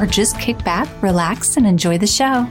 or just kick back, relax, and enjoy the show.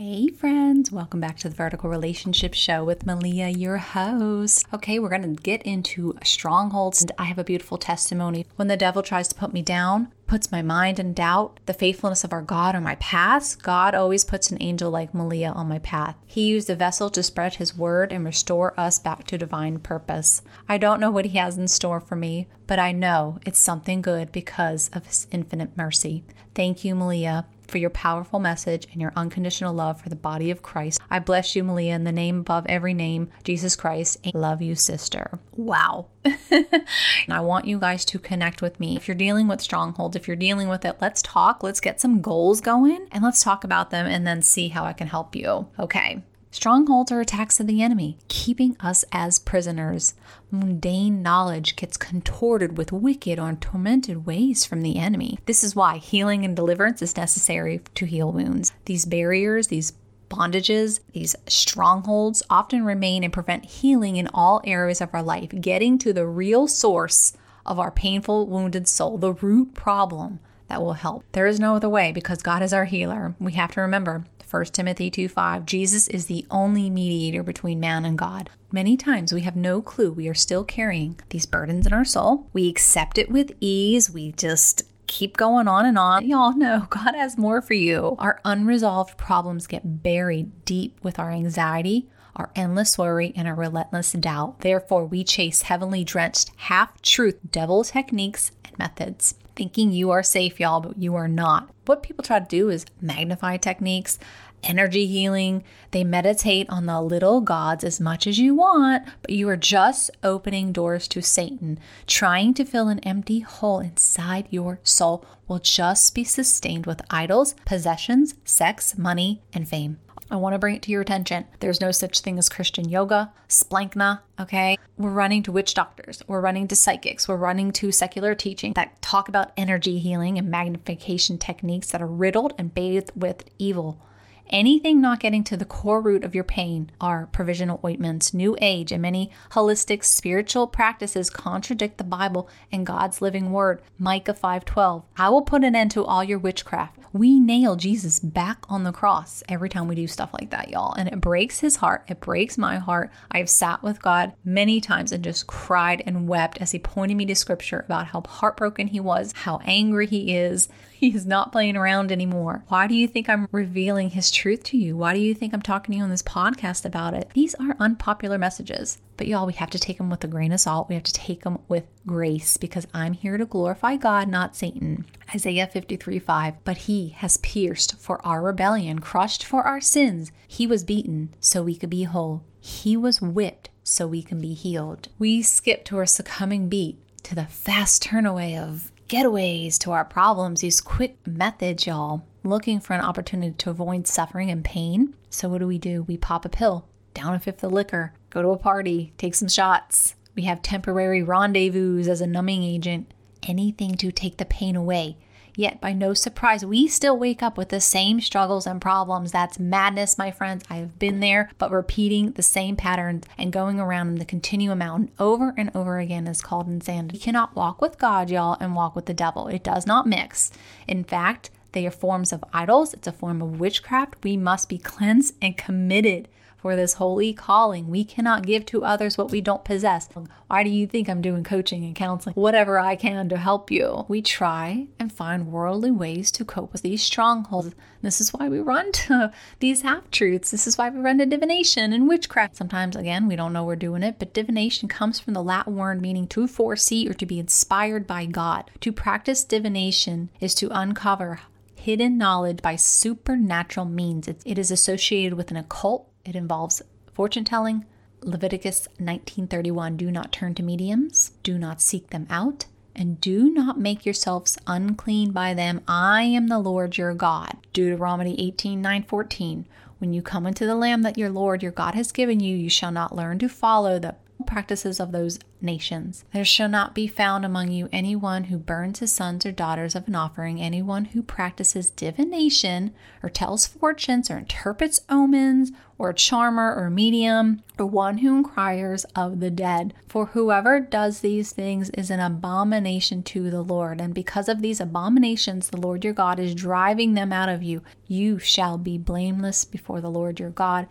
Friends. Welcome back to the Vertical Relationship Show with Melia, your host. Okay, we're going to get into strongholds. And I have a beautiful testimony. When the devil tries to put me down, puts my mind in doubt, the faithfulness of our God on my path, God always puts an angel like Melia on my path. He used a vessel to spread his word and restore us back to divine purpose. I don't know what he has in store for me, but I know it's something good because of his infinite mercy. Thank you, Melia for your powerful message and your unconditional love for the body of Christ. I bless you, Melia, in the name above every name, Jesus Christ. And love you, sister. Wow. And I want you guys to connect with me. If you're dealing with strongholds, if you're dealing with it, let's talk. Let's get some goals going and let's talk about them and then see how I can help you. Okay. Strongholds are attacks of the enemy, keeping us as prisoners. Mundane knowledge gets contorted with wicked or tormented ways from the enemy. This is why healing and deliverance is necessary to heal wounds. These barriers, these bondages, these strongholds often remain and prevent healing in all areas of our life, getting to the real source of our painful, wounded soul, the root problem that will help. There is no other way because God is our healer. We have to remember 1 Timothy 2 5, Jesus is the only mediator between man and God. Many times we have no clue we are still carrying these burdens in our soul. We accept it with ease. We just keep going on and on. Y'all know God has more for you. Our unresolved problems get buried deep with our anxiety, our endless worry, and our relentless doubt. Therefore, we chase heavenly drenched, half truth, devil techniques and methods thinking you are safe, y'all, but you are not. What people try to do is magnify techniques, energy healing. They meditate on the little gods as much as you want, but you are just opening doors to Satan. Trying to fill an empty hole inside your soul will just be sustained with idols, possessions, sex, money, and fame. I want to bring it to your attention. There's no such thing as Christian yoga, splankna, okay? We're running to witch doctors, we're running to psychics, we're running to secular teaching that talk about energy healing and magnification techniques that are riddled and bathed with evil. Anything not getting to the core root of your pain are provisional ointments. New Age and many holistic spiritual practices contradict the Bible and God's living word. Micah 5:12. I will put an end to all your witchcraft. We nail Jesus back on the cross every time we do stuff like that, y'all. And it breaks his heart. It breaks my heart. I've sat with God many times and just cried and wept as he pointed me to scripture about how heartbroken he was, how angry he is, He's not playing around anymore. Why do you think I'm revealing his truth to you? Why do you think I'm talking to you on this podcast about it? These are unpopular messages. But y'all, we have to take them with a grain of salt. We have to take them with grace because I'm here to glorify God, not Satan. Isaiah 53 5. But he has pierced for our rebellion, crushed for our sins. He was beaten so we could be whole. He was whipped so we can be healed. We skip to our succumbing beat to the fast turnaway of getaways to our problems, these quick methods, y'all, looking for an opportunity to avoid suffering and pain. So, what do we do? We pop a pill, down a fifth of liquor, go to a party, take some shots. We have temporary rendezvous as a numbing agent, anything to take the pain away. Yet, by no surprise, we still wake up with the same struggles and problems. That's madness, my friends. I have been there, but repeating the same patterns and going around in the continuum mountain over and over again is called insanity. You cannot walk with God, y'all, and walk with the devil. It does not mix. In fact, they are forms of idols, it's a form of witchcraft. We must be cleansed and committed for this holy calling. We cannot give to others what we don't possess. Why do you think I'm doing coaching and counseling? Whatever I can to help you. We try and find worldly ways to cope with these strongholds. This is why we run to these half truths. This is why we run to divination and witchcraft. Sometimes, again, we don't know we're doing it, but divination comes from the Latin word meaning to foresee or to be inspired by God. To practice divination is to uncover hidden knowledge by supernatural means. It, it is associated with an occult, it involves fortune telling. Leviticus 19:31 Do not turn to mediums, do not seek them out, and do not make yourselves unclean by them. I am the Lord your God. Deuteronomy 18:9-14 When you come into the land that your Lord your God has given you, you shall not learn to follow the practices of those nations. There shall not be found among you anyone who burns his sons or daughters of an offering, anyone who practices divination, or tells fortunes, or interprets omens, or a charmer or medium, or one who inquires of the dead. For whoever does these things is an abomination to the Lord. And because of these abominations, the Lord your God is driving them out of you. You shall be blameless before the Lord your God.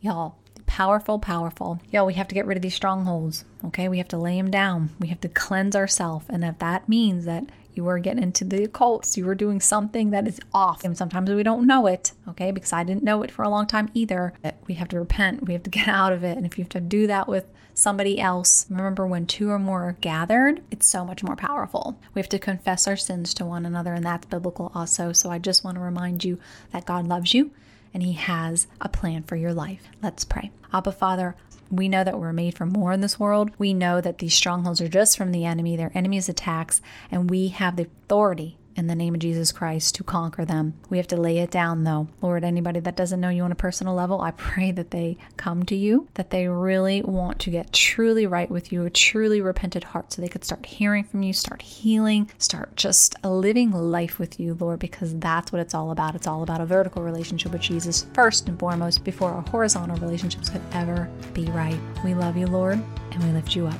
Y'all, Powerful, powerful. Yo, we have to get rid of these strongholds. Okay, we have to lay them down. We have to cleanse ourselves. And if that means that you are getting into the occults, you are doing something that is off. And sometimes we don't know it, okay, because I didn't know it for a long time either. We have to repent, we have to get out of it. And if you have to do that with somebody else, remember when two or more are gathered, it's so much more powerful. We have to confess our sins to one another, and that's biblical also. So I just want to remind you that God loves you and He has a plan for your life. Let's pray. Abba, Father, we know that we're made for more in this world. We know that these strongholds are just from the enemy, their enemy's attacks, and we have the authority in the name of Jesus Christ to conquer them. We have to lay it down though. Lord, anybody that doesn't know you on a personal level, I pray that they come to you, that they really want to get truly right with you, a truly repentant heart, so they could start hearing from you, start healing, start just living life with you, Lord, because that's what it's all about. It's all about a vertical relationship with Jesus first and foremost before our horizontal relationships could ever be right. We love you, Lord, and we lift you up.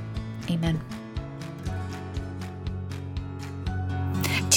Amen.